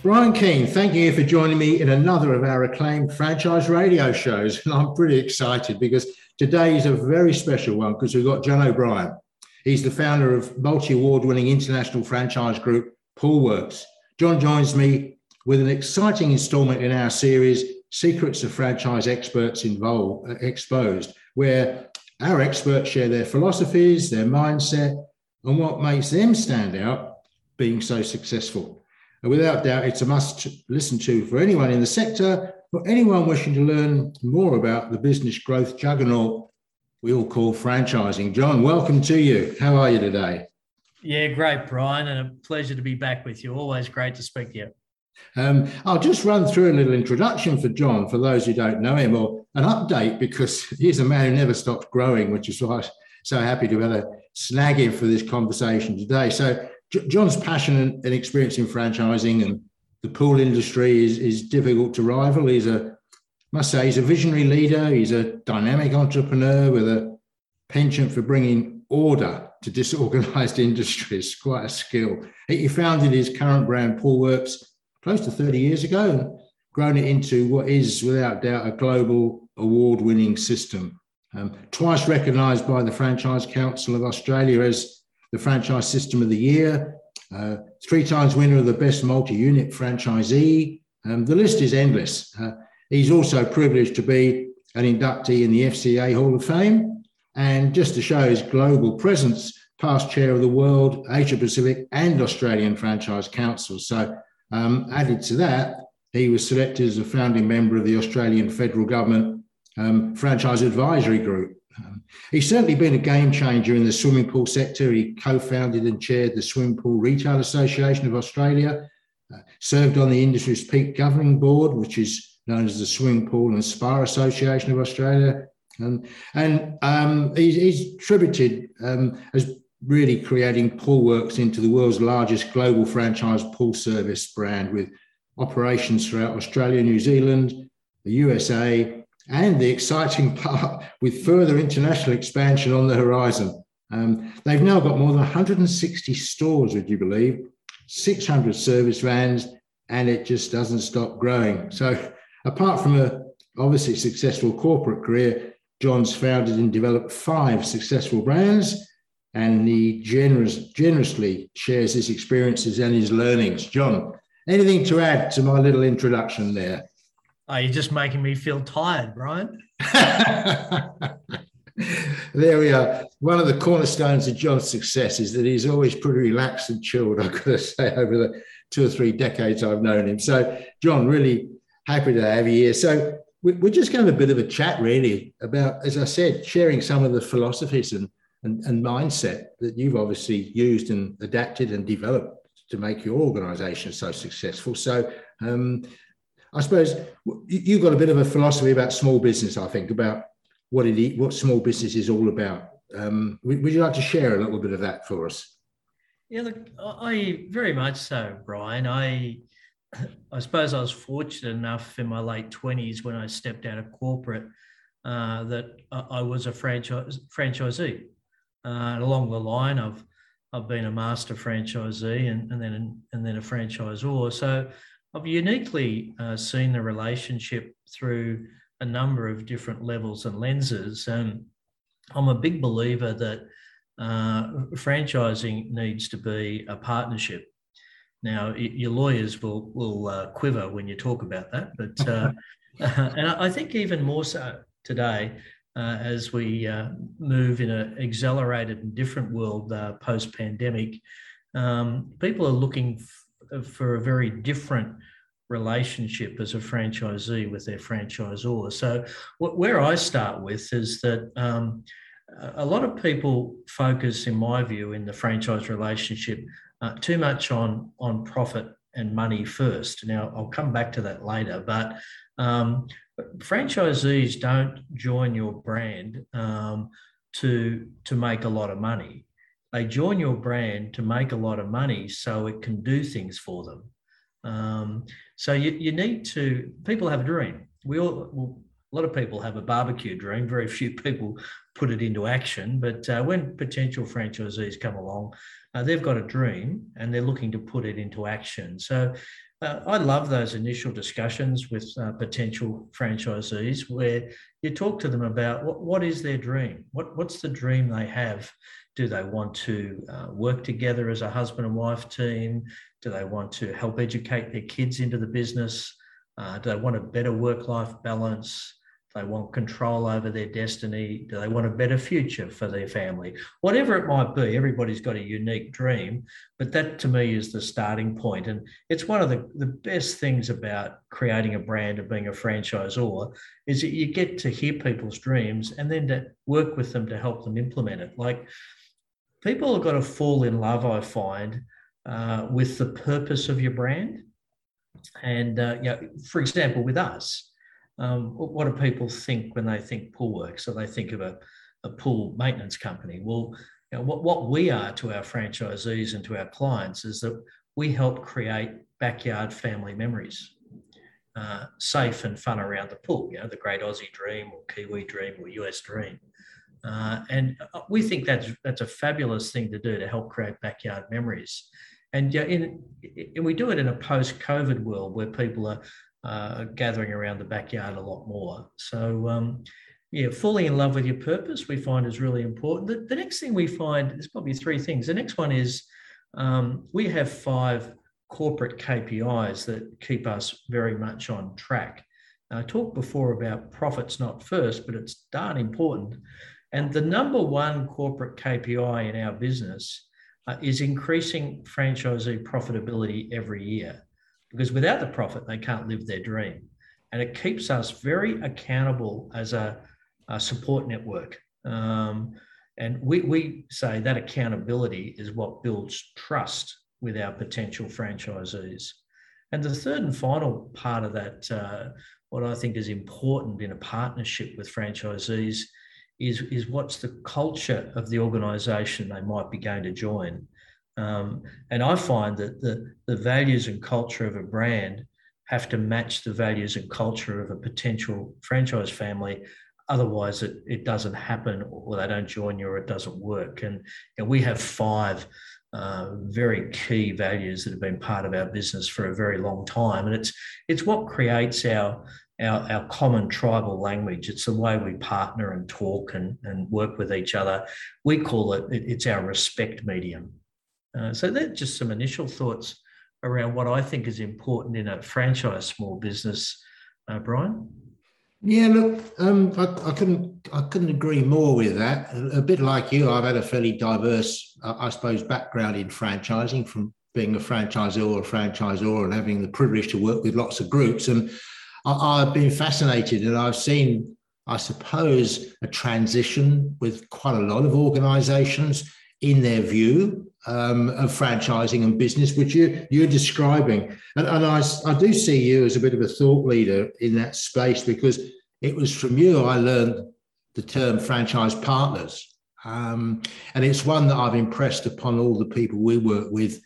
Brian Keane, thank you for joining me in another of our acclaimed franchise radio shows. And I'm pretty excited because today is a very special one because we've got John O'Brien. He's the founder of multi award winning international franchise group Poolwerx. John joins me with an exciting installment in our series, Secrets of Franchise Experts Involved, uh, Exposed, where our experts share their philosophies, their mindset, and what makes them stand out being so successful. And without doubt, it's a must listen to for anyone in the sector, for anyone wishing to learn more about the business growth juggernaut we all call franchising. John, welcome to you. How are you today? Yeah, great, Brian, and a pleasure to be back with you. Always great to speak to you. Um, I'll just run through a little introduction for John for those who don't know him, or an update because he's a man who never stops growing, which is why I'm so happy to have a snag him for this conversation today. So, John's passion and experience in franchising and the pool industry is, is difficult to rival. He's a, must say, he's a visionary leader. He's a dynamic entrepreneur with a penchant for bringing order to disorganized industries. Quite a skill. He founded his current brand, Poolwerx, close to 30 years ago and grown it into what is, without doubt, a global award winning system. Um, twice recognized by the Franchise Council of Australia as the Franchise System of the Year, uh, three times winner of the Best Multi Unit Franchisee. Um, the list is endless. Uh, he's also privileged to be an inductee in the FCA Hall of Fame. And just to show his global presence, past chair of the World, Asia Pacific, and Australian Franchise Council. So, um, added to that, he was selected as a founding member of the Australian Federal Government um, Franchise Advisory Group. Um, he's certainly been a game changer in the swimming pool sector. He co founded and chaired the Swimming Pool Retail Association of Australia, uh, served on the industry's peak governing board, which is known as the Swimming Pool and Spa Association of Australia. And, and um, he's, he's attributed um, as really creating Poolwerx into the world's largest global franchise pool service brand with operations throughout Australia, New Zealand, the USA, and the exciting part with further international expansion on the horizon. Um, they've now got more than 160 stores, would you believe, 600 service vans, and it just doesn't stop growing. So, apart from a obviously successful corporate career, John's founded and developed five successful brands, and he generous, generously shares his experiences and his learnings. John, anything to add to my little introduction there? Oh, you're just making me feel tired, Brian. there we are. One of the cornerstones of John's success is that he's always pretty relaxed and chilled, I've got to say, over the two or three decades I've known him. So, John, really happy to have you here. So, we're just going to have a bit of a chat, really, about, as I said, sharing some of the philosophies and, and, and mindset that you've obviously used and adapted and developed to make your organization so successful. So, um, I suppose you've got a bit of a philosophy about small business. I think about what it what small business is all about. Um, would, you like to share a little bit of that for us? Yeah, look, I very much so, Brian. I I suppose I was fortunate enough in my late twenties when I stepped out of corporate uh, that I was a franchise franchisee. Uh, along the line, I've I've been a master franchisee and, and then and then a franchisor. So I've uniquely uh, seen the relationship through a number of different levels and lenses. And I'm a big believer that uh, franchising needs to be a partnership. Now, your lawyers will will uh, quiver when you talk about that, but uh, and I think even more so today, uh, as we uh, move in an accelerated and different world uh, post pandemic, um, people are looking for a very different relationship as a franchisee with their franchisor. So, where I start with is that um, a lot of people focus, in my view, in the franchise relationship uh, too much on on profit and money first. Now, I'll come back to that later, but um, franchisees don't join your brand um, to to make a lot of money they join your brand to make a lot of money so it can do things for them. Um, so you, you need to, people have a dream. We all, well, a lot of people have a barbecue dream. Very few people put it into action. But uh, when potential franchisees come along, uh, they've got a dream and they're looking to put it into action. So uh, I love those initial discussions with uh, potential franchisees where you talk to them about what, what is their dream? What, what's the dream they have? Do they want to uh, work together as a husband and wife team? Do they want to help educate their kids into the business? Uh, do they want a better work life balance? They want control over their destiny. Do they want a better future for their family? Whatever it might be, everybody's got a unique dream, but that to me is the starting point. And it's one of the, the best things about creating a brand and being a franchisor is that you get to hear people's dreams and then to work with them to help them implement it. Like people have got to fall in love, I find, uh, with the purpose of your brand. And uh, for example, with us, um, what do people think when they think pool work? So they think of a, a pool maintenance company. Well, you know, what, what we are to our franchisees and to our clients is that we help create backyard family memories, uh, safe and fun around the pool, you know, the great Aussie dream or Kiwi dream or US dream. Uh, and uh, we think that's that's a fabulous thing to do to help create backyard memories. And yeah, in, in, we do it in a post-COVID world where people are uh, gathering around the backyard a lot more. So, um, yeah, falling in love with your purpose we find is really important. The, the, next thing we find, there's probably three things. The next one is um, we have five corporate KPIs that keep us very much on track. I talked before about profits not first, but it's darn important. And the number one corporate KPI in our business uh, is increasing franchisee profitability every year because without the profit, they can't live their dream. And it keeps us very accountable as a, a support network. Um, and we, we say that accountability is what builds trust with our potential franchisees. And the third and final part of that, uh, what I think is important in a partnership with franchisees, is, is what's the culture of the organisation they might be going to join. Um, and I find that the, the values and culture of a brand have to match the values and culture of a potential franchise family. Otherwise, it, it doesn't happen or they don't join you or it doesn't work. And, and we have five uh, very key values that have been part of our business for a very long time. And it's, it's what creates our, our, our common tribal language. It's the way we partner and talk and, and work with each other. We call it, it it's our respect medium. Uh, so they're just some initial thoughts around what I think is important in a franchise small business, uh, Brian. Yeah, look, um, I, I, couldn't I couldn't agree more with that. A, a, bit like you, I've had a fairly diverse, I suppose, background in franchising from being a franchisor or a franchisor and having the privilege to work with lots of groups. And I, I've been fascinated and I've seen, I suppose, a transition with quite a lot of organizations in their view um, of franchising and business, which you, you're describing. And, and I, I do see you as a bit of a thought leader in that space because it was from you I learned the term franchise partners. Um, and it's one that I've impressed upon all the people we work with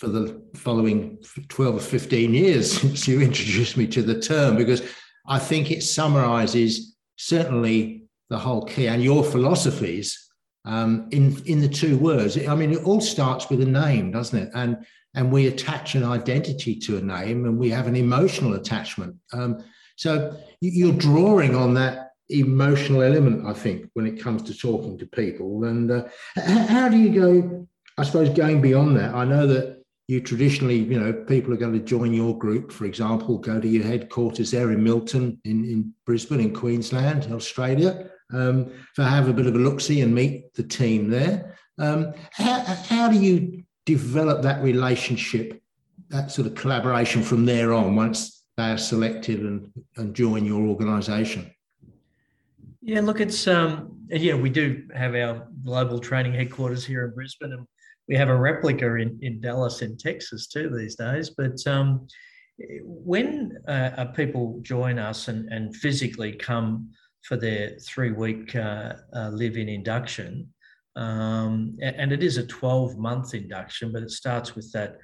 for the following 12 or 15 years since you introduced me to the term, because I think it summarizes certainly the whole key and your philosophies um, in in the two words. I mean, it all starts with a name, doesn't it? And and we attach an identity to a name, and we have an emotional attachment. Um, so you're drawing on that emotional element, I think, when it comes to talking to people. And uh, how do you go? I suppose going beyond that, I know that you traditionally, you know, people are going to join your group, for example, go to your headquarters there in Milton, in, in Brisbane, in Queensland, Australia um, for have a bit of a look see and meet the team there. Um, how, how do you develop that relationship, that sort of collaboration from there on once they are selected and, and join your organisation? Yeah, look, it's um, yeah, we do have our global training headquarters here in Brisbane, and we have a replica in, in Dallas, in Texas, too, these days. But um, when uh, people join us and, and physically come for their three week uh, uh, live in induction. Um, and it is a 12 month induction, but it starts with that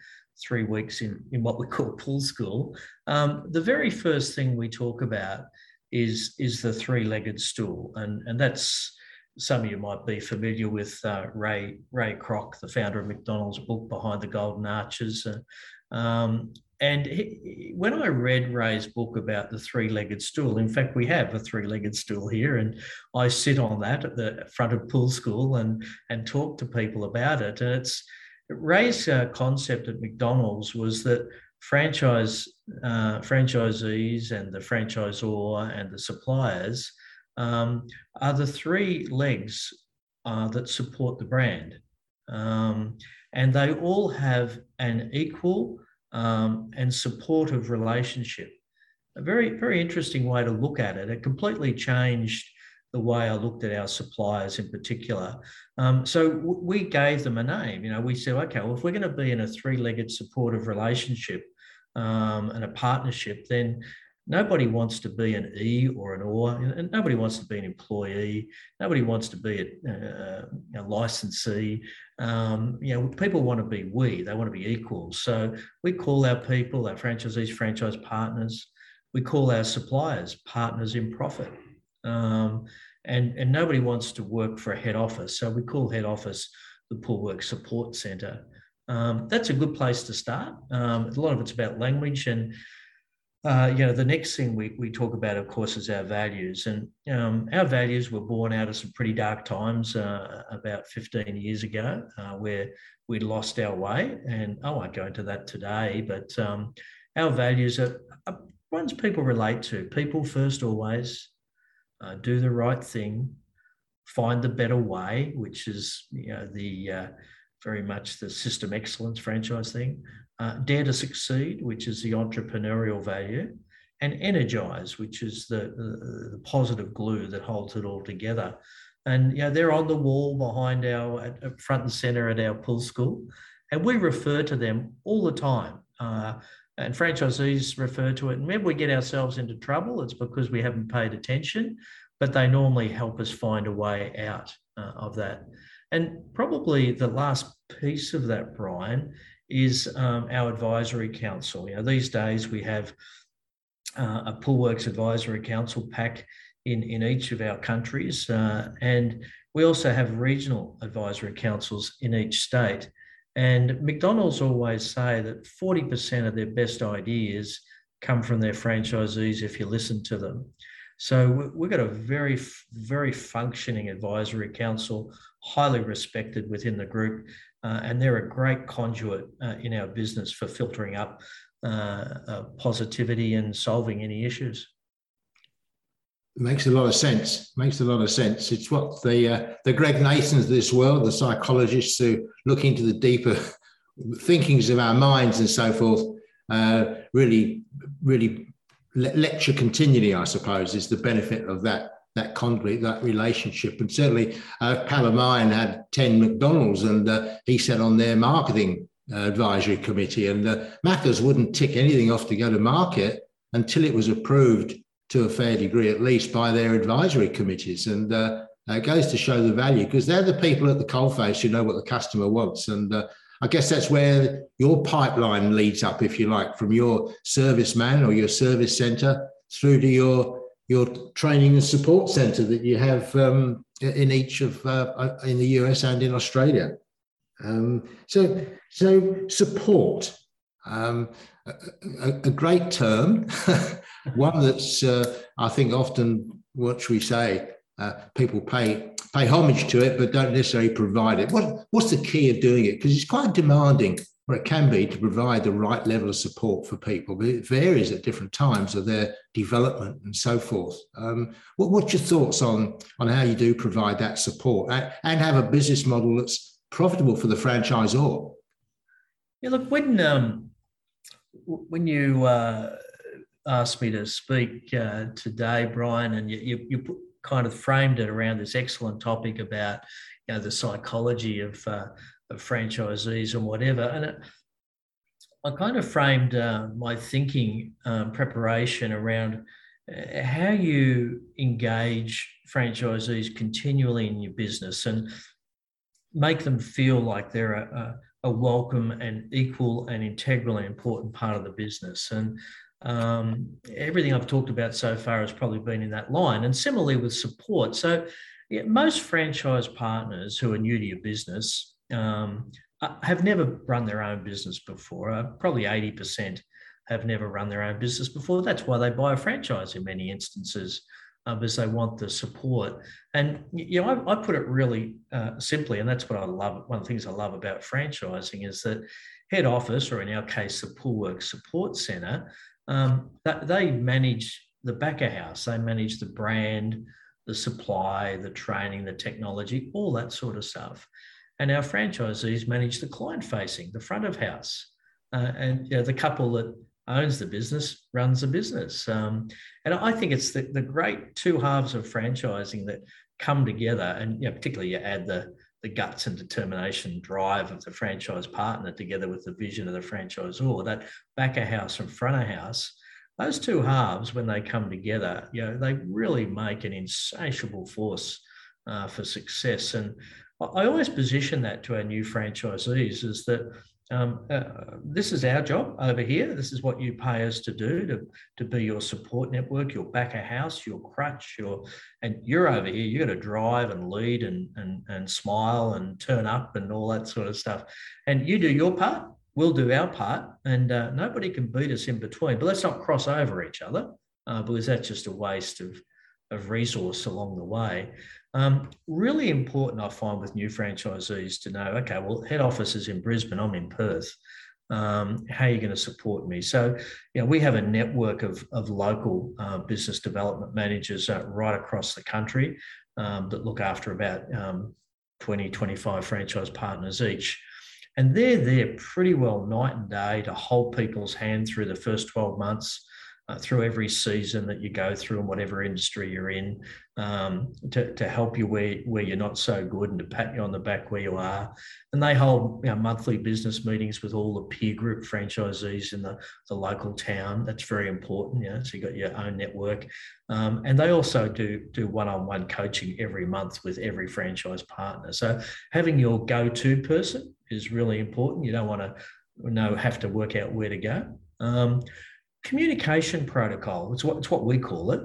three weeks in, in what we call pool school. Um, the very first thing we talk about is, is the three legged stool. And, and that's some of you might be familiar with uh, Ray, Ray Kroc, the founder of McDonald's book, Behind the Golden Arches. Uh, um, and he, when I read Ray's book about the three legged stool, in fact, we have a three legged stool here, and I sit on that at the front of pool school and, and talk to people about it. And it's Ray's uh, concept at McDonald's was that franchise uh, franchisees and the franchisor and the suppliers um, are the three legs uh, that support the brand. Um, and they all have an equal um, and supportive relationship. A very, very interesting way to look at it. It completely changed the way I looked at our suppliers in particular. Um, so w- we gave them a name. You know, we said, okay, well, if we're going to be in a three-legged supportive relationship um, and a partnership, then nobody wants to be an E or an OR, and nobody wants to be an employee. Nobody wants to be a, a, a licensee. Um, you know, people want to be we. They want to be equal. So we call our people, our franchisees, franchise partners. We call our suppliers partners in profit. Um, and, and nobody wants to work for a head office. So we call head office the Poolwork Support Centre. Um, that's a good place to start. Um, a lot of it's about language and uh, you know, the next thing we, we talk about, of course, is our values. And um, our values were born out of some pretty dark times uh, about 15 years ago, uh, where we lost our way. And I won't go into that today, but um, our values are, are, ones people relate to. People first, always, uh, do the right thing, find the better way, which is you know the uh, very much the system excellence franchise thing uh, dare to succeed, which is the entrepreneurial value, and energize, which is the, the, the, positive glue that holds it all together. And you know, they're on the wall behind our at, front and center at our pool school, and we refer to them all the time. Uh, and franchisees refer to it. And whenever we get ourselves into trouble, it's because we haven't paid attention, but they normally help us find a way out uh, of that. And probably the last piece of that, Brian, is um, our advisory council. You know, these days we have uh, a Poolwerx advisory council pack in, in each of our countries, uh, and we also have regional advisory councils in each state. And McDonald's always say that 40% of their best ideas come from their franchisees if you listen to them. So we've got a very, very functioning advisory council, highly respected within the group uh, and they're a great conduit uh, in our business for filtering up uh, uh, positivity and solving any issues. It makes a lot of sense. Makes a lot of sense. It's what the uh, the Greg Nathans of this world, the psychologists who look into the deeper thinkings of our minds and so forth, uh, really, really lecture continually. I suppose is the benefit of that that conduit, that relationship. And certainly, uh, pal of mine had 10 McDonald's and uh, he sat on their marketing uh, advisory committee. And uh, Macca's wouldn't tick anything off to go to market until it was approved to a fair degree, at least by their advisory committees. And uh, it goes to show the value because they're the people at the coalface who know what the customer wants. And uh, I guess that's where your pipeline leads up, if you like, from your serviceman or your service center through to your your training and support centre that you have um, in each of uh, uh in the US and in Australia. Um, so, so support, um, a, a, great term, one that's uh, I think often what should we say uh, people pay pay homage to it, but don't necessarily provide it. What what's the key of doing it? Because it's quite demanding or it can be to provide the right level of support for people, but it varies at different times of their development and so forth. Um, what, what's your thoughts on, on how you do provide that support and, and have a business model that's profitable for the franchisor? Yeah, look, when um, when you uh, asked me to speak uh, today, Brian, and you, you, you, kind of framed it around this excellent topic about you know the psychology of uh, franchisees and whatever. And it, I kind of framed uh, my thinking um, preparation around uh, how you engage franchisees continually in your business and make them feel like they're a, a, a welcome and equal and integral and important part of the business. And um, everything I've talked about so far has probably been in that line. And similarly with support. So yeah, most franchise partners who are new to your business um, have never run their own business before. Uh, probably 80% have never run their own business before. That's why they buy a franchise in many instances. Uh, because they want the support. And you know, I, I put it really uh, simply, and that's what I love. One of the things I love about franchising is that head office, or in our case, the Poolwork Support Centre, um, they manage the back of house. They manage the brand, the supply, the training, the technology, all that sort of stuff. And our franchisees manage the client facing, the front of house. Uh, and you know, the couple that owns the business runs the business. Um, and I think it's the, the great two halves of franchising that come together. And you know, particularly you add the, the guts and determination drive of the franchise partner together with the vision of the franchisor, that back of house and front of house those two halves, when they come together, you know, they really make an insatiable force uh, for success. And I always position that to our new franchisees is that um, uh, this is our job over here. This is what you pay us to do to, to be your support network, your back of house, your crutch, your and you're over here. You got to drive and lead and, and and smile and turn up and all that sort of stuff. And you do your part, we'll do our part, and uh, nobody can beat us in between. But let's not cross over each other uh, because that's just a waste of, of resource along the way. Um, really important, I find, with new franchisees to know okay, well, head office is in Brisbane, I'm in Perth. Um, how are you going to support me? So, you know, we have a network of, of local uh, business development managers uh, right across the country um, that look after about um, 20, 25 franchise partners each. And they're there pretty well night and day to hold people's hand through the first 12 months, uh, through every season that you go through in whatever industry you're in, um, to, to help you where, where you're not so good and to pat you on the back where you are. And they hold you know, monthly business meetings with all the peer group franchisees in the, the local town. That's very important. You know, so you've got your own network. Um, and they also do, do one-on-one coaching every month with every franchise partner. So having your go-to person is really important. You don't want to know have to work out where to go. Um, communication protocol. It's what it's what we call it.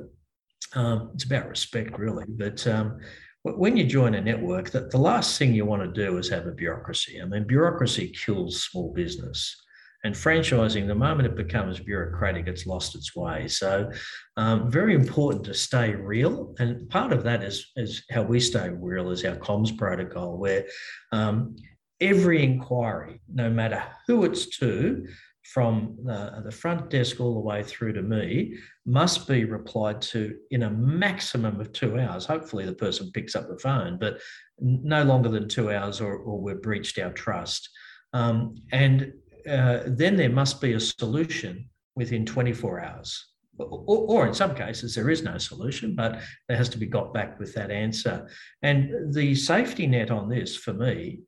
Um, it's about respect, really. But um, when you join a network, that the last thing you want to do is have a bureaucracy. I mean, bureaucracy kills small business. And franchising, the moment it becomes bureaucratic, it's lost its way. So, um, very important to stay real. And part of that is, is how we stay real is our comms protocol, where um, every inquiry, no matter who it's to, from the, the, front desk all the way through to me, must be replied to in a maximum of two hours. Hopefully, the person picks up the phone, but no longer than two hours, or, or we've breached our trust. Um, and uh, then there must be a solution within 24 hours. Or, or, in some cases, there is no solution, but there has to be got back with that answer. And the safety net on this for me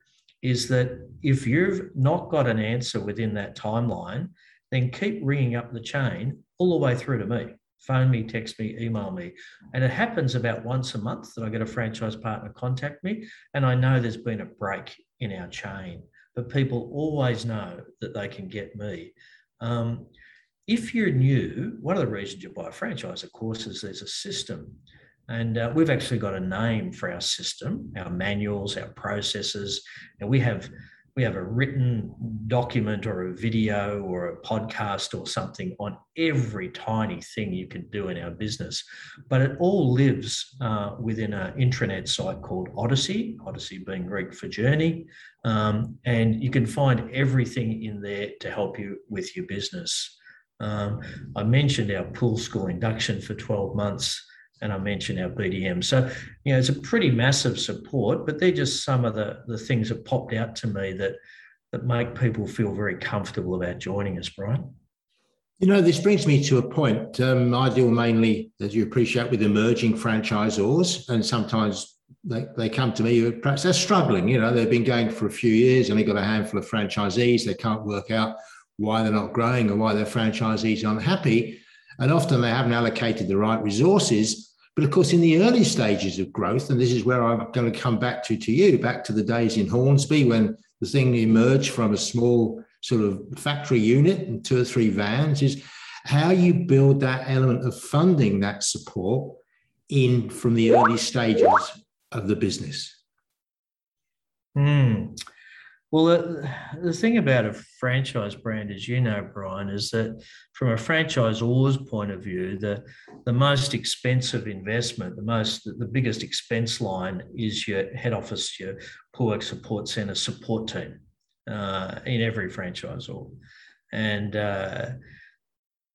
is that if you've not got an answer within that timeline, then keep ringing up the chain all the way through to me. Phone me, text me, email me. And it happens about once a month that I get a franchise partner contact me, and I know there's been a break in our chain. But people always know that they can get me. Um, if you're new, one of the reasons you buy a franchise, of course, is there's a system. And uh, we've actually got a name for our system, our manuals, our processes, and we have we have a written document or a video or a podcast or something on every tiny thing you can do in our business. But it all lives uh, within an intranet site called Odyssey, Odyssey being Greek for journey. Um, and you can find everything in there to help you with your business. Um, I mentioned our pool school induction for 12 months and I mentioned our BDM. So, you know, it's a pretty massive support, but they're just some of the, the things that popped out to me that that make people feel very comfortable about joining us, Brian. You know, this brings me to a point. Um, I deal mainly, as you appreciate, with emerging franchisors, and sometimes they, they come to me, perhaps they're struggling. You know, they've been going for a few years and they've got a handful of franchisees. They can't work out why they're not growing or why their franchisees are unhappy. And often they haven't allocated the right resources but of course, in the early stages of growth, and this is where I'm going to come back to to you, back to the days in Hornsby when the thing emerged from a small sort of factory unit and two or three vans, is how you build that element of funding that support in from the early stages of the business. Hmm. Well, the, the thing about a franchise brand, as you know, Brian, is that from a franchisor's point of view, the, the most expensive investment, the most the biggest expense line is your head office, your poor support center support team uh, in every franchisor. And uh,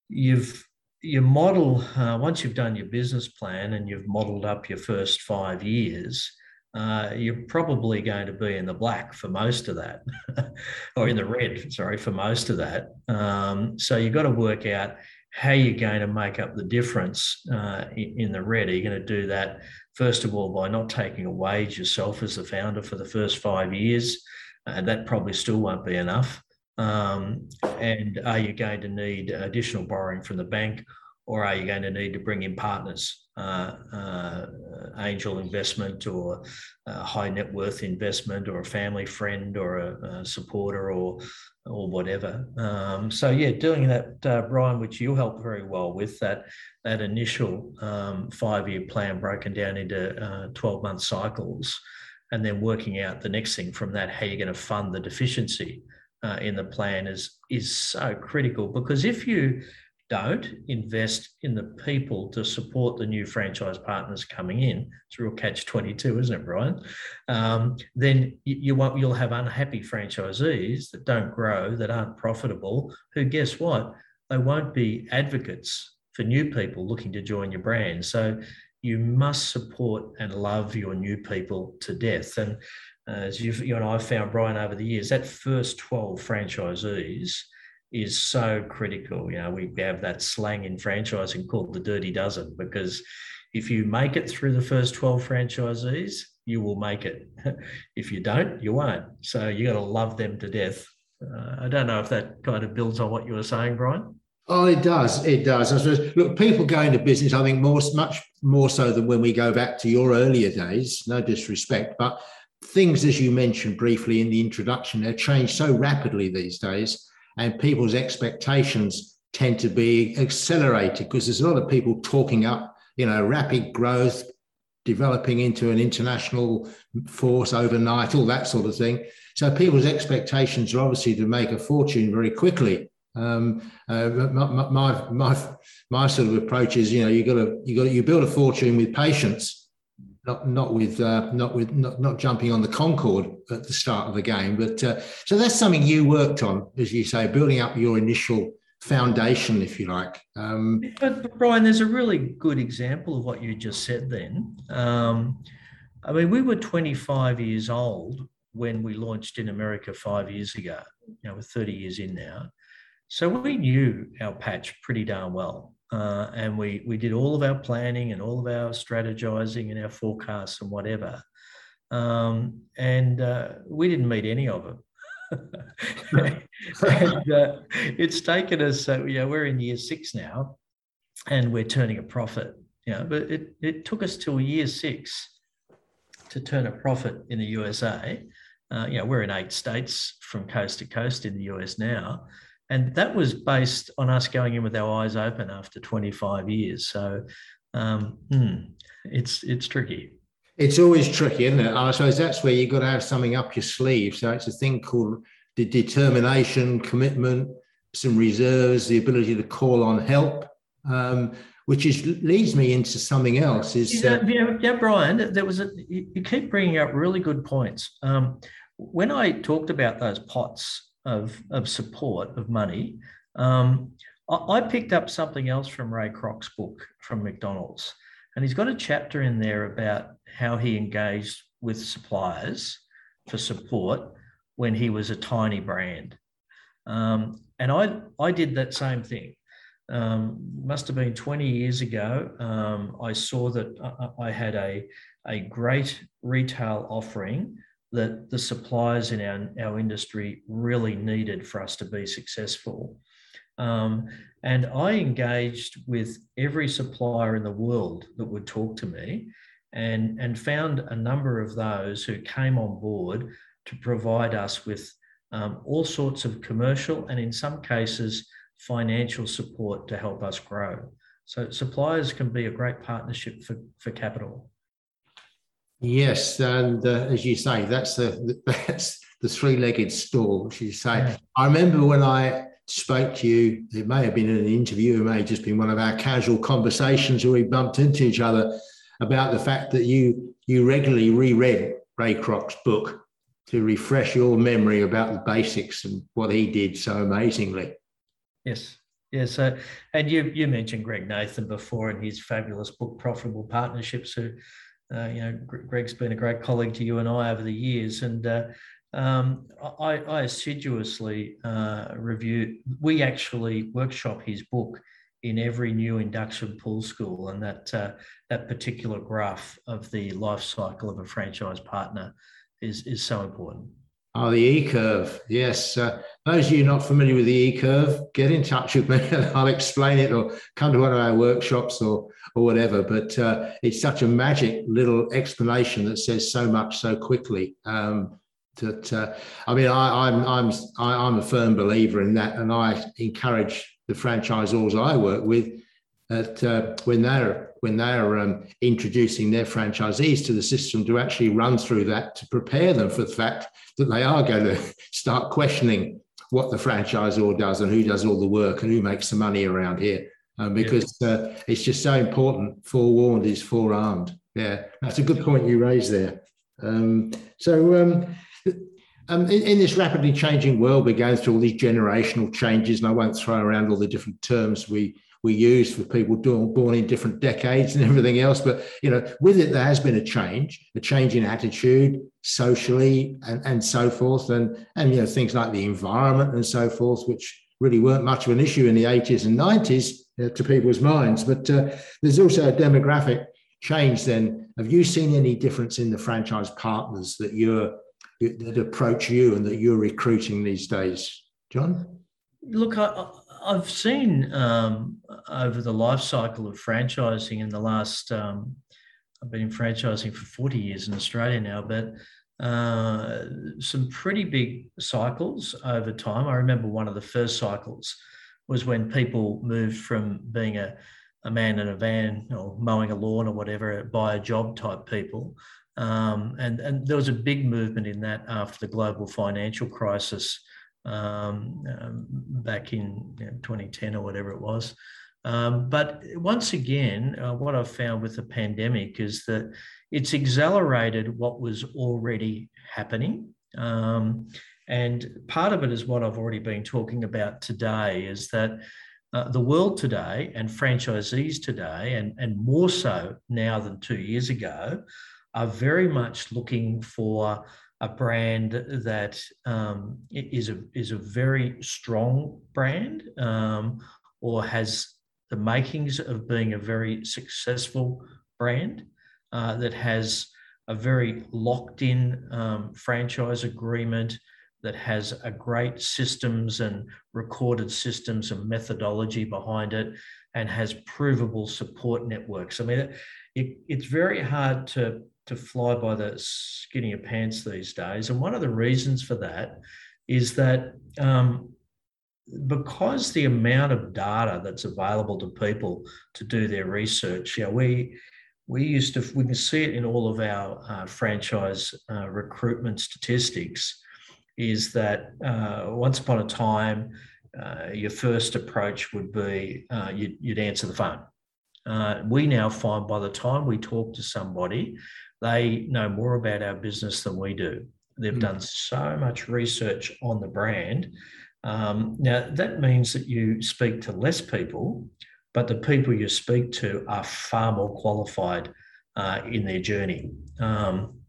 you've you model uh, once you've done your business plan and you've modeled up your first five years uh, you're probably going to be in the black for most of that, or in the red, sorry, for most of that. Um, so you've got to work out how you're going to make up the difference uh, in the red. Are you going to do that, first of all, by not taking a wage yourself as the founder for the first five years? And that probably still won't be enough. Um, and are you going to need additional borrowing from the bank, or are you going to need to bring in partners? Uh, uh, angel investment or a high net worth investment or a family friend or a, a supporter or or whatever. Um, so yeah, doing that, uh, Brian, which you helped very well with that that initial um, five year plan broken down into uh, twelve month cycles, and then working out the next thing from that, how you're going to fund the deficiency uh, in the plan is is so critical because if you don't invest in the people to support the new franchise partners coming in, it's a real catch 22, isn't it, Brian? Um, then you, you won't, you'll have unhappy franchisees that don't grow, that aren't profitable, who guess what? They won't be advocates for new people looking to join your brand. So you must support and love your new people to death. And uh, as you and I found, Brian, over the years, that first 12 franchisees is so critical. You know, we have that slang in franchising called the dirty dozen because if you make it through the first 12 franchisees, you will make it. if you don't, you won't. So you got to love them to death. Uh, I don't know if that kind of builds on what you were saying, Brian. Oh, it does. It does. I suppose, look, people go into business, I think, more, much more so than when we go back to your earlier days. No disrespect, but things, as you mentioned briefly in the introduction, have changed so rapidly these days and people's expectations tend to be accelerated because there's a lot of people talking up, you know, rapid growth, developing into an international force overnight, all that sort of thing. So people's expectations are obviously to make a fortune very quickly. Um, uh, my, my, my, my sort of approach is, you know, you got to you got you build a fortune with patience not not with uh, not with not, not jumping on the Concorde at the start of the game. But uh, so that's something you worked on, as you say, building up your initial foundation, if you like. Um, but, but, Brian, there's a really good example of what you just said. Then, um, I mean, we were 25 years old when we launched in America five years ago. You know, we're 30 years in now, so we knew our patch pretty darn well. Uh, and we we did all of our planning and all of our strategizing and our forecasts and whatever. Um, and uh, we didn't meet any of them. and uh, it's taken us, uh, you know, we're in year six now and we're turning a profit, you know, but it, it took us till year six to turn a profit in the USA. Uh, you know, we're in eight states from coast to coast in the US now. And that was based on us going in with our eyes open after 25 years. So um, hmm, it's it's tricky. It's always tricky, isn't it? I suppose that's where you've got to have something up your sleeve. So it's a thing called the determination, commitment, some reserves, the ability to call on help, um, which is leads me into something else. Is yeah, uh, yeah, yeah, Brian. There was a you keep bringing up really good points. Um, when I talked about those pots of, of support of money. Um, I, I picked up something else from Ray Kroc's book from McDonald's, and he's got a chapter in there about how he engaged with suppliers for support when he was a tiny brand. Um, and I, I did that same thing. Um, must have been 20 years ago. Um, I saw that I, I had a, a great retail offering that the suppliers in our, our industry really needed for us to be successful. Um, and I engaged with every supplier in the world that would talk to me and, and found a number of those who came on board to provide us with um, all sorts of commercial and, in some cases, financial support to help us grow. So, suppliers can be a great partnership for, for capital. Yes, and uh, as you say, that's the that's the three-legged stool. As you say, yeah. I remember when I spoke to you. It may have been in an interview. It may have just been one of our casual conversations where we bumped into each other about the fact that you you regularly reread Ray Kroc's book to refresh your memory about the basics and what he did so amazingly. Yes. Yeah, so and you you mentioned Greg Nathan before and his fabulous book Profitable Partnerships. Who, uh, you know, Greg's been a great colleague to you and I over the years, and uh, um, I, I, assiduously uh, review. We actually workshop his book in every new induction pool school, and that uh, that particular graph of the life cycle of a franchise partner is is so important. Oh, the E curve. Yes. Uh, those of you not familiar with the E curve, get in touch with me and I'll explain it or come to one of our workshops or, or whatever. But uh, it's such a magic little explanation that says so much so quickly. Um, that uh, I mean, I, I'm I'm I'm a firm believer in that, and I encourage the franchisors I work with that uh, when they're when they're um, introducing their franchisees to the system to actually run through that to prepare them for the fact that they are going to start questioning what the franchisor does and who does all the work and who makes the money around here. Um, because yeah. uh, it's just so important. Forewarned is forearmed. Yeah, that's a good point you raised there. Um, so, um, um, in, in, this rapidly changing world, we're going through all these generational changes, and I won't throw around all the different terms we we use for people born in different decades and everything else. But you know, with it, there has been a change, a change in attitude socially and, and so forth, and and you know things like the environment and so forth, which really weren't much of an issue in the 80s and 90s uh, to people's minds. But uh, there's also a demographic change. Then, have you seen any difference in the franchise partners that you're that approach you and that you're recruiting these days, John? Look, I, I've seen um, over the life cycle of franchising in the last, um, I've been franchising for 40 years in Australia now, but uh, some pretty big cycles over time. I remember one of the first cycles was when people moved from being a, a man in a van or mowing a lawn or whatever, by a job type people. Um, and, and there was a big movement in that after the global financial crisis um, um, back in you know, 2010 or whatever it was. Um, but once again, uh, what I've found with the pandemic is that it's accelerated what was already happening. Um, and part of it is what I've already been talking about today is that uh, the world today and franchisees today, and, and more so now than two years ago, are very much looking for a brand that um, is a is a very strong brand um, or has the makings of being a very successful brand uh, that has a very locked in um, franchise agreement that has a great systems and recorded systems and methodology behind it and has provable support networks. I mean, it, it, it's very hard to to fly by the skin of your pants these days. And one of the reasons for that is that um, because the amount of data that's available to people to do their research, yeah, we we used to we can see it in all of our uh, franchise uh, recruitment statistics. Is that uh, once upon a time, uh, your first approach would be uh, you'd, you'd, answer the phone. Uh, we now find by the time we talk to somebody, they know more about our business than we do. They've mm. done so much research on the brand. Um, now, that means that you speak to less people, but the people you speak to are far more qualified uh, in their journey. Um,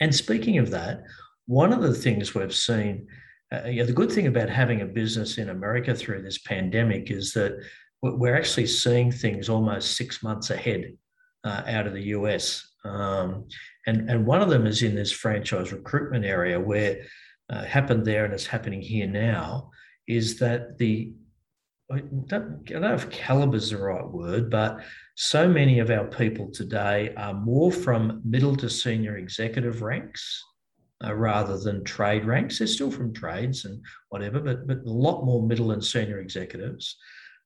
and speaking of that, one of the things we've seen, uh, yeah, the good thing about having a business in America through this pandemic is that we're actually seeing things almost six months ahead uh, out of the US. Um, and, and one of them is in this franchise recruitment area where uh, happened there and it's happening here now is that the I don't, I don't know if caliber is the right word, but so many of our people today are more from middle to senior executive ranks uh, rather than trade ranks. They're still from trades and whatever, but, but a lot more middle and senior executives.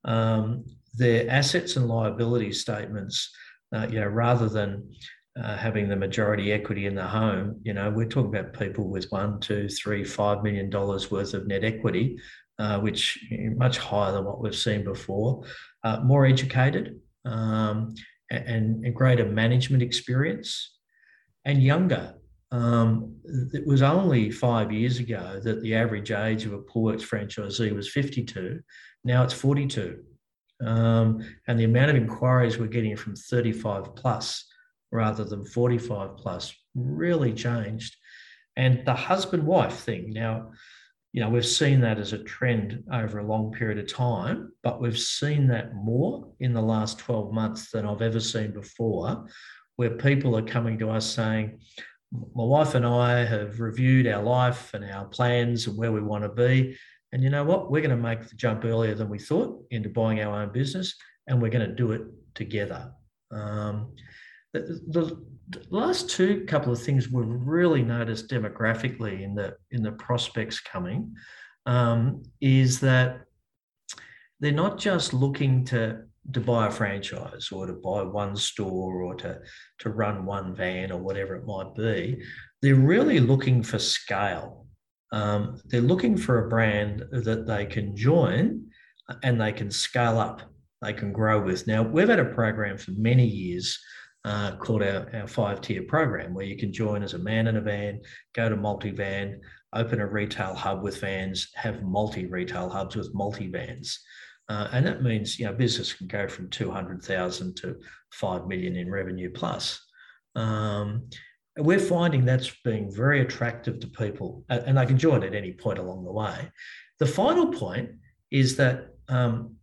Um, their assets and liability statements, uh, you know, rather than uh, having the majority equity in the home, you know, we're talking about people with one, two, three, five million dollars worth of net equity, uh, which much higher than what we've seen before, uh, more educated um, and, and, greater management experience, and younger. Um, it was only five years ago that the average age of a Poolwerx franchisee was 52. Now it's 42. Um, and the amount of inquiries we're getting from 35 plus rather than 45 plus really changed. And the husband wife thing now, you know, we've seen that as a trend over a long period of time, but we've seen that more in the last 12 months than I've ever seen before, where people are coming to us saying, my wife and I have reviewed our life and our plans and where we want to be. And you know what? We're going to make the jump earlier than we thought into buying our own business, and we're going to do it together. Um, the, the, last two couple of things we've really noticed demographically in the in the prospects coming um, is that they're not just looking to to buy a franchise or to buy one store or to to run one van or whatever it might be. They're really looking for scale. Um, they're looking for a brand that they can join and they can scale up, they can grow with. Now, we've had a program for many years uh, called our, our five tier program, where you can join as a man in a van, go to multi van, open a retail hub with vans, have multi retail hubs with multi vans. Uh, and that means you know business can go from 200,000 to 5 million in revenue plus. Um, we're finding that's being very attractive to people, and they can join at any point along the way. The final point is that um,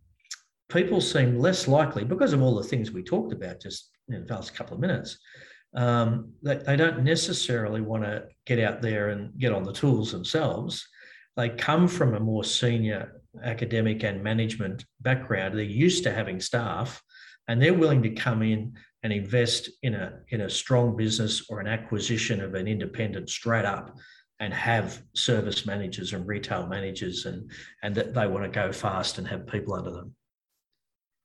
people seem less likely, because of all the things we talked about just in the last couple of minutes, um, they, they don't necessarily want to get out there and get on the tools themselves. They come from a more senior academic and management background. They're used to having staff and they're willing to come in and invest in a, in a strong business or an acquisition of an independent straight up and have service managers and retail managers and, and that they want to go fast and have people under them.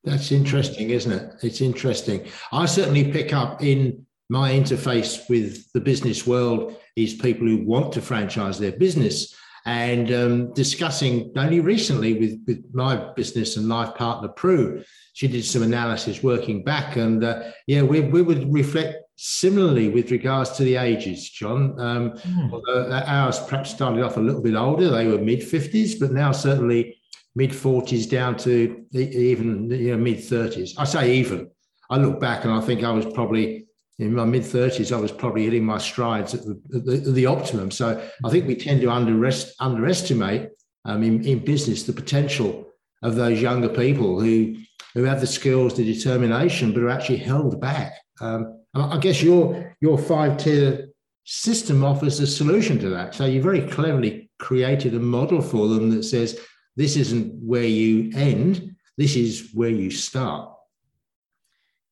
That's interesting, isn't it? It's interesting. I certainly pick up in my interface with the business world is people who want to franchise their business and um, discussing only recently with, with my business and life partner Prue. She did some analysis working back, and uh, yeah, we, we would reflect similarly with regards to the ages, John. Um, mm. Although ours perhaps started off a little bit older, they were mid 50s, but now certainly mid 40s down to even you know mid 30s. I say even. I look back and I think I was probably in my mid 30s. I was probably hitting my strides at the, the, the optimum. So I think we tend to underest, underestimate um, in, in business the potential of those younger people who who have the skills, the determination, but are actually held back. Um, I guess your your five tier system offers a solution to that. So you very cleverly created a model for them that says this isn't where you end, this is where you start.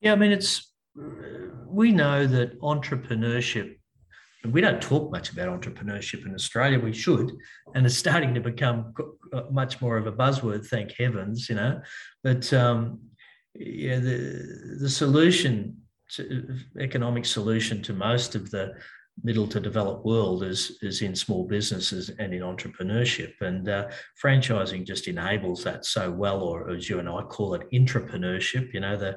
Yeah, I mean, it's, we know that entrepreneurship, and we don't talk much about entrepreneurship in Australia, we should, and it's starting to become much more of a buzzword, thank heavens, you know. But um, yeah, the, the solution, to, economic solution to most of the middle to developed world is is in small businesses and in entrepreneurship. And uh, franchising just enables that so well or as you and i call it intrapreneurship you know the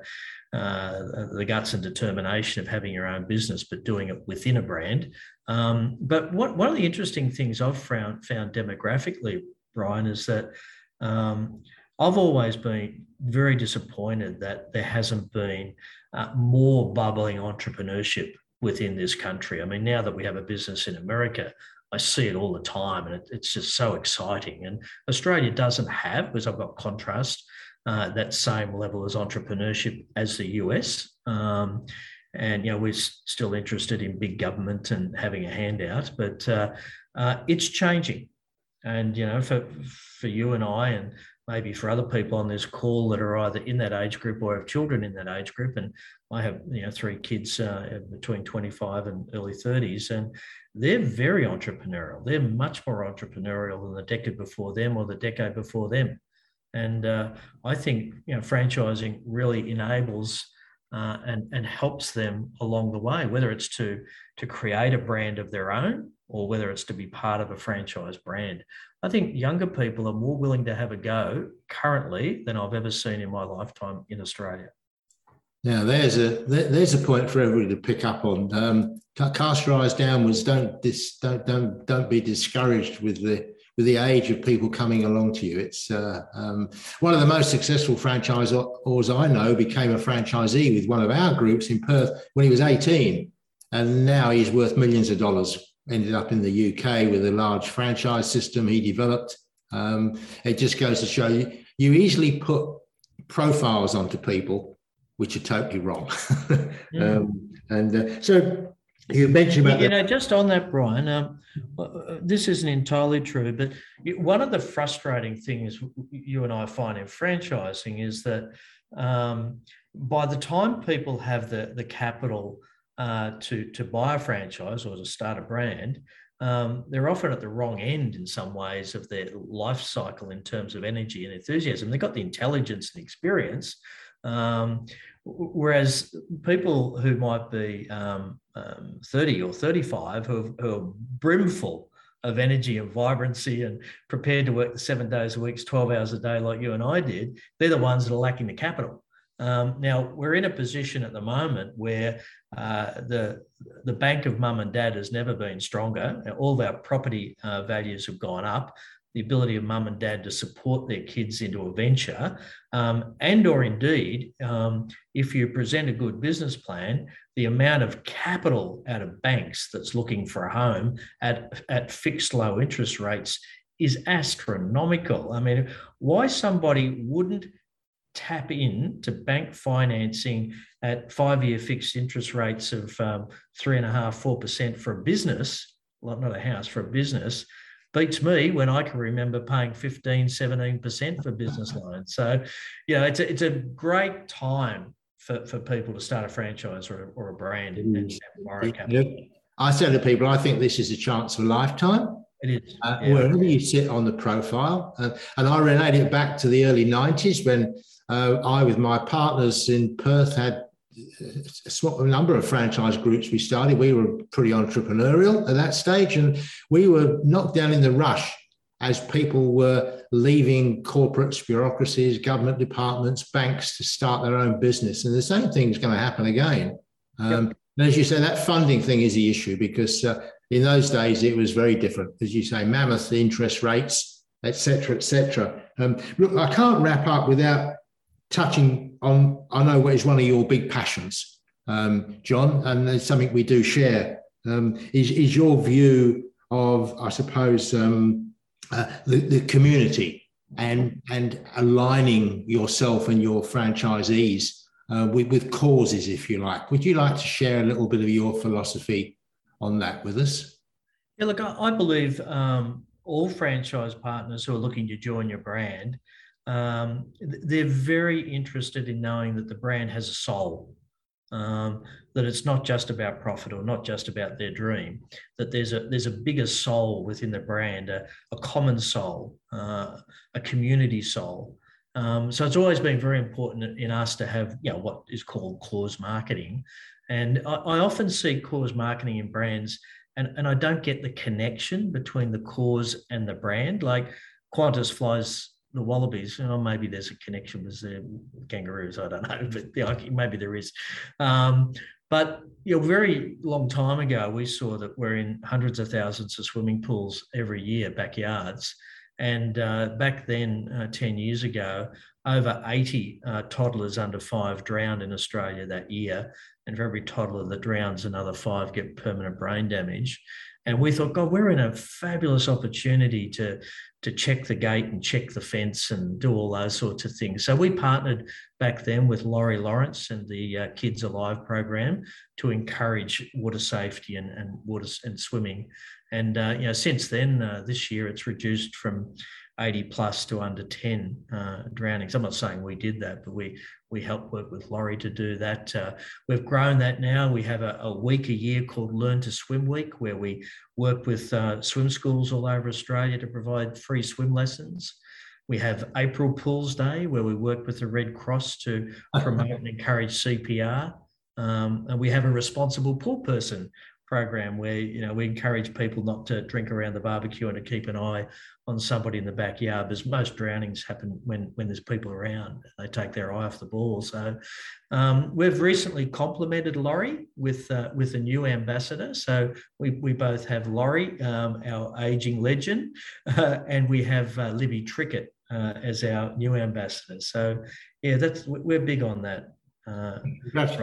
uh, the guts and determination of having your own business but doing it within a brand. Um, but what, one of the interesting things i've found found demographically brian is that um, I've always been very disappointed that there hasn't been uh, more bubbling entrepreneurship within this country. I mean, now that we have a business in America, I see it all the time, and it, it's just so exciting. And Australia doesn't have, because I've got contrast, uh, that same level as entrepreneurship as the US. Um, and you know we're still interested in big government and having a handout, but uh, uh, it's changing. And you know, for for you and I, and maybe for other people on this call that are either in that age group or have children in that age group. And I have, you know, three kids uh, between 25 and early 30s, and they're very entrepreneurial. They're much more entrepreneurial than the decade before them or the decade before them. And uh, I think, you know, franchising really enables uh, and, and helps them along the way, whether it's to, to create a brand of their own or whether it's to be part of a franchise brand. I think younger people are more willing to have a go currently than I've ever seen in my lifetime in Australia. Now, there's a there's a point for everybody to pick up on. Um, cast your eyes downwards. Don't dis, don't don't don't be discouraged with the with the age of people coming along to you. It's uh, um, one of the most successful franchisors I know became a franchisee with one of our groups in Perth when he was 18. And now he's worth millions of dollars. Ended up in the UK with a large franchise system he developed. Um, it just goes to show you, you easily put profiles onto people which are totally wrong. mm. um, and uh, so you mentioned about you know just on that brian um, uh, this isn't entirely true but one of the frustrating things you and i find in franchising is that um, by the time people have the, the capital uh, to, to buy a franchise or to start a brand um, they're often at the wrong end in some ways of their life cycle in terms of energy and enthusiasm they've got the intelligence and experience um, whereas people who might be um, um, 30 or 35 who, who are brimful of energy and vibrancy and prepared to work seven days a week, 12 hours a day, like you and I did, they're the ones that are lacking the capital. Um, now we're in a position at the moment where uh, the the bank of mum and dad has never been stronger. All of our property uh, values have gone up the ability of mum and dad to support their kids into a venture um, and or indeed um, if you present a good business plan the amount of capital out of banks that's looking for a home at, at fixed low interest rates is astronomical i mean why somebody wouldn't tap in to bank financing at five year fixed interest rates of um, three and a half four percent for a business well, not a house for a business beats me when I can remember paying 15, 17% for business loans. So, you know, it's a, it's a great time for, for people to start a franchise or, or a brand and, and borrow capital. I say to people, I think this is a chance of a lifetime. It is. Uh, yeah. Wherever you sit on the profile. Uh, and I relate it back to the early 90s when uh, I, with my partners in Perth, had a number of franchise groups we started. We were pretty entrepreneurial at that stage, and we were knocked down in the rush as people were leaving corporates, bureaucracies, government departments, banks to start their own business. And the same thing is going to happen again. Um, yep. And as you say, that funding thing is the issue because uh, in those days it was very different. As you say, mammoth interest rates, etc., etc. Um, look, I can't wrap up without touching on, I know what is one of your big passions, um, John, and it's something we do share. Um, is, is your view of, I suppose, um, uh, the, the community and, and aligning yourself and your franchisees uh, with, with causes, if you like. Would you like to share a little bit of your philosophy on that with us? Yeah, look, I, I believe um, all franchise partners who are looking to join your brand um, they're very interested in knowing that the brand has a soul, um, that it's not just about profit or not just about their dream, that there's a there's a bigger soul within the brand, a, a common soul, uh, a community soul. Um, so it's always been very important in us to have you know what is called cause marketing, and I, I often see cause marketing in brands, and, and I don't get the connection between the cause and the brand. Like Qantas flies the wallabies. You maybe there's a connection with the kangaroos. I don't know, but maybe there is. Um, but you know, very long time ago, we saw that we're in hundreds of thousands of swimming pools every year, backyards. And uh, back then, uh, 10 years ago, over 80 uh, toddlers under five drowned in Australia that year. And for every toddler that drowns, another five get permanent brain damage. And we thought, God, we're in a fabulous opportunity to to check the gate and check the fence and do all those sorts of things. So we partnered back then with Laurie Lawrence and the uh, Kids Alive program to encourage water safety and, and water and swimming. And uh, you know, since then, uh, this year it's reduced from 80 plus to under 10 uh, drownings. I'm not saying we did that, but we we help work with Laurie to do that. Uh, we've grown that now. We have a, a, week a year called Learn to Swim Week, where we work with uh, swim schools all over Australia to provide free swim lessons. We have April Pools Day, where we work with the Red Cross to promote and encourage CPR. Um, and we have a responsible pool person program where you know we encourage people not to drink around the barbecue and to keep an eye on somebody in the backyard because most drownings happen when when there's people around. They take their eye off the ball. So um, we've recently complemented Laurie with uh, with a new ambassador. So we, we both have Laurie um, our aging legend uh, and we have uh, Libby Trickett uh, as our new ambassador. So yeah that's we're big on that uh,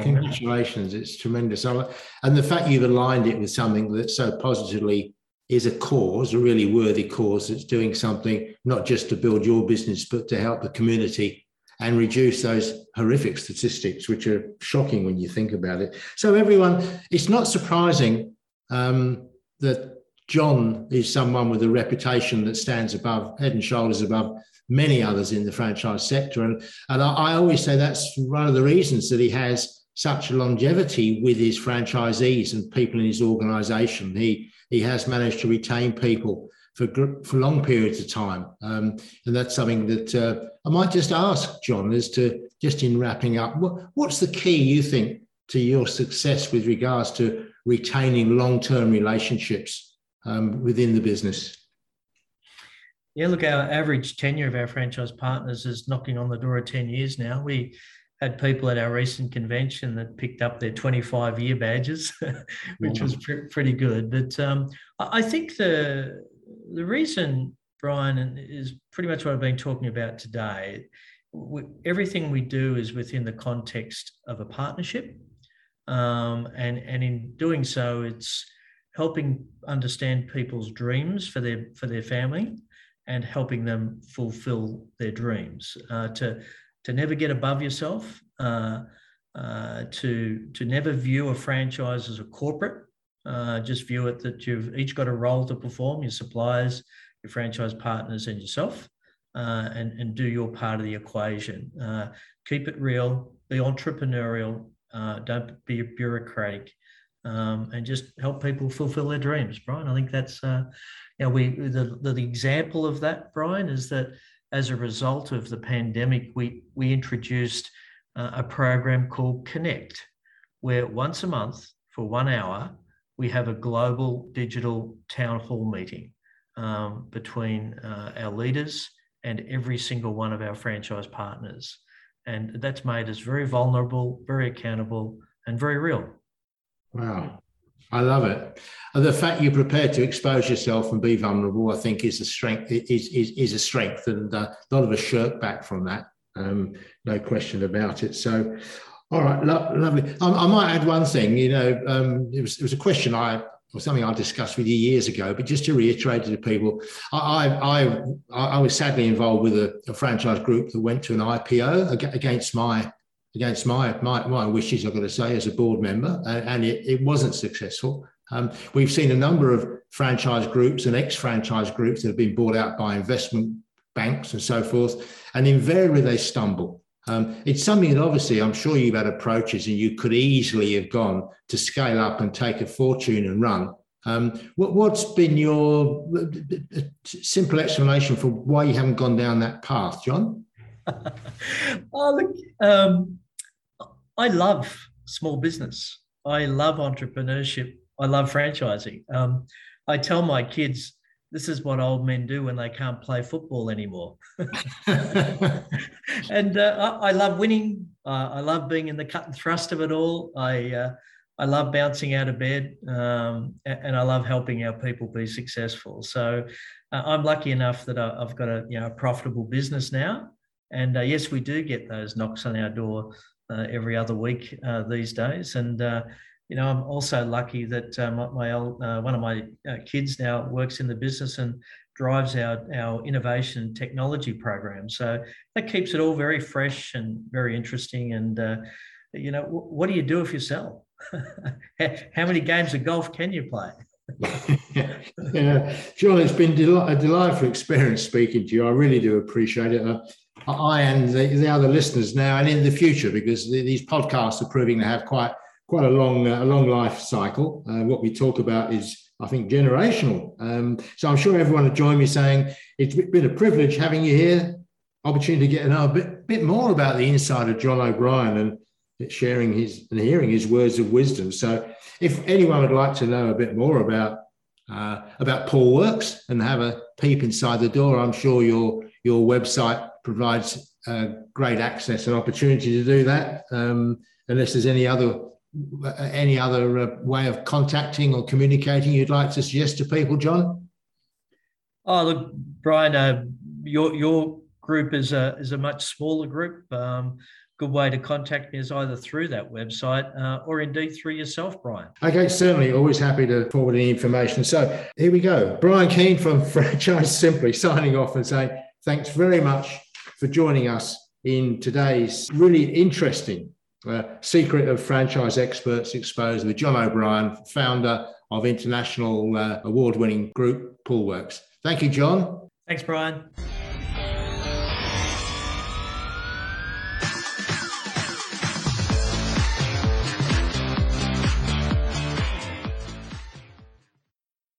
Congratulations, it's tremendous. And the fact you've aligned it with something that so positively is a cause, a really worthy cause that's doing something not just to build your business, but to help the community and reduce those horrific statistics, which are shocking when you think about it. So, everyone, it's not surprising um, that John is someone with a reputation that stands above, head and shoulders above many others in the franchise sector. And, and I, I always say that's one of the reasons that he has such longevity with his franchisees and people in his organization. He, he has managed to retain people for, for long periods of time. Um, and that's something that uh, I might just ask John as to just in wrapping up, what, what's the key you think to your success with regards to retaining long term relationships um, within the business? Yeah, look, our average tenure of our franchise partners is knocking on the door of 10 years now. We had people at our recent convention that picked up their 25 year badges, which was pr- pretty good. But um, I think the, the reason, Brian, is pretty much what I've been talking about today. We, everything we do is within the context of a partnership. Um, and, and in doing so, it's helping understand people's dreams for their, for their family and helping them fulfill their dreams. Uh, to to never get above yourself. Uh, uh, to to never view a franchise as a corporate. Uh, just view it that you've each got a role to perform. Your suppliers, your franchise partners, and yourself. Uh, and, and do your part of the equation. Uh, keep it real, be entrepreneurial, don't be bureaucratic, um, and just help people fulfill their dreams. Brian, I think that's uh, you know, we the, the example of that, Brian, is that as a result of the pandemic, we we introduced uh, a program called Connect, where once a month for one hour we have a global digital town hall meeting um, between uh, our leaders and every single one of our franchise partners, and that's made us very vulnerable, very accountable, and very real. Wow. I love it. The fact you're prepared to expose yourself and be vulnerable, I think, is a strength. Is is, is a strength, and uh, a lot of us shirk back from that. Um, no question about it. So, all right, lo- lovely. I, I, might add one thing. You know, um, it was it was a question I or something I discussed with you years ago, but just to reiterate to people, I I I, I was sadly involved with a, a franchise group that went to an IPO against my against my, my, my wishes, I've got to say, as a board member, and, and it, it, wasn't successful. Um, we've seen a number of franchise groups and ex franchise groups that have been bought out by investment banks and so forth, and invariably they stumble. Um, it's something that obviously I'm sure you've had approaches and you could easily have gone to scale up and take a fortune and run. Um, what, has been your simple explanation for why you haven't gone down that path, John? oh, look, um, I love small business. I love entrepreneurship. I love franchising. Um, I tell my kids this is what old men do when they can't play football anymore. and uh, I, I, love winning. Uh, I love being in the cut and thrust of it all. I uh, I love bouncing out of bed, um, and I love helping our people be successful. So uh, I'm lucky enough that I, have got a you know a profitable business now. And uh, yes, we do get those knocks on our door uh, every other week uh, these days. And uh, you know, I'm also lucky that uh, my, my old, one of my kids now works in the business and drives our our innovation technology program. So that keeps it all very fresh and very interesting. And you know, w- what do you do if you sell? How many games of golf can you play? yeah, John, it's been a delightful experience speaking to you. I really do appreciate it. I and the, the, other listeners now and in the future, because the, these podcasts are proving to have quite quite a long uh, a long life cycle. Uh, what we talk about is, I think, generational. Um, so I'm sure everyone will join me saying it's been a privilege having you here, opportunity to get to know a bit, bit more about the inside of John O'Brien and sharing his and hearing his words of wisdom. So, if anyone would like to know a bit more about uh, about Poolwerx and have a peep inside the door, I'm sure your your website provides uh, great access and opportunity to do that. Um, unless there's any other any other uh, way of contacting or communicating you'd like to suggest to people, John? Oh, look, Brian, uh, your your group is a is a much smaller group. Um, good way to contact me is either through that website uh, or indeed through yourself, Brian. Okay, certainly. Always happy to forward any information. So here we go. Brian Keane from Franchise Simply signing off and saying thanks very much for joining us in today's really interesting uh, Secret of Franchise Experts Exposed with John O'Brien, founder of international uh, award winning group Poolwerx. Thank you, John. Thanks, Brian.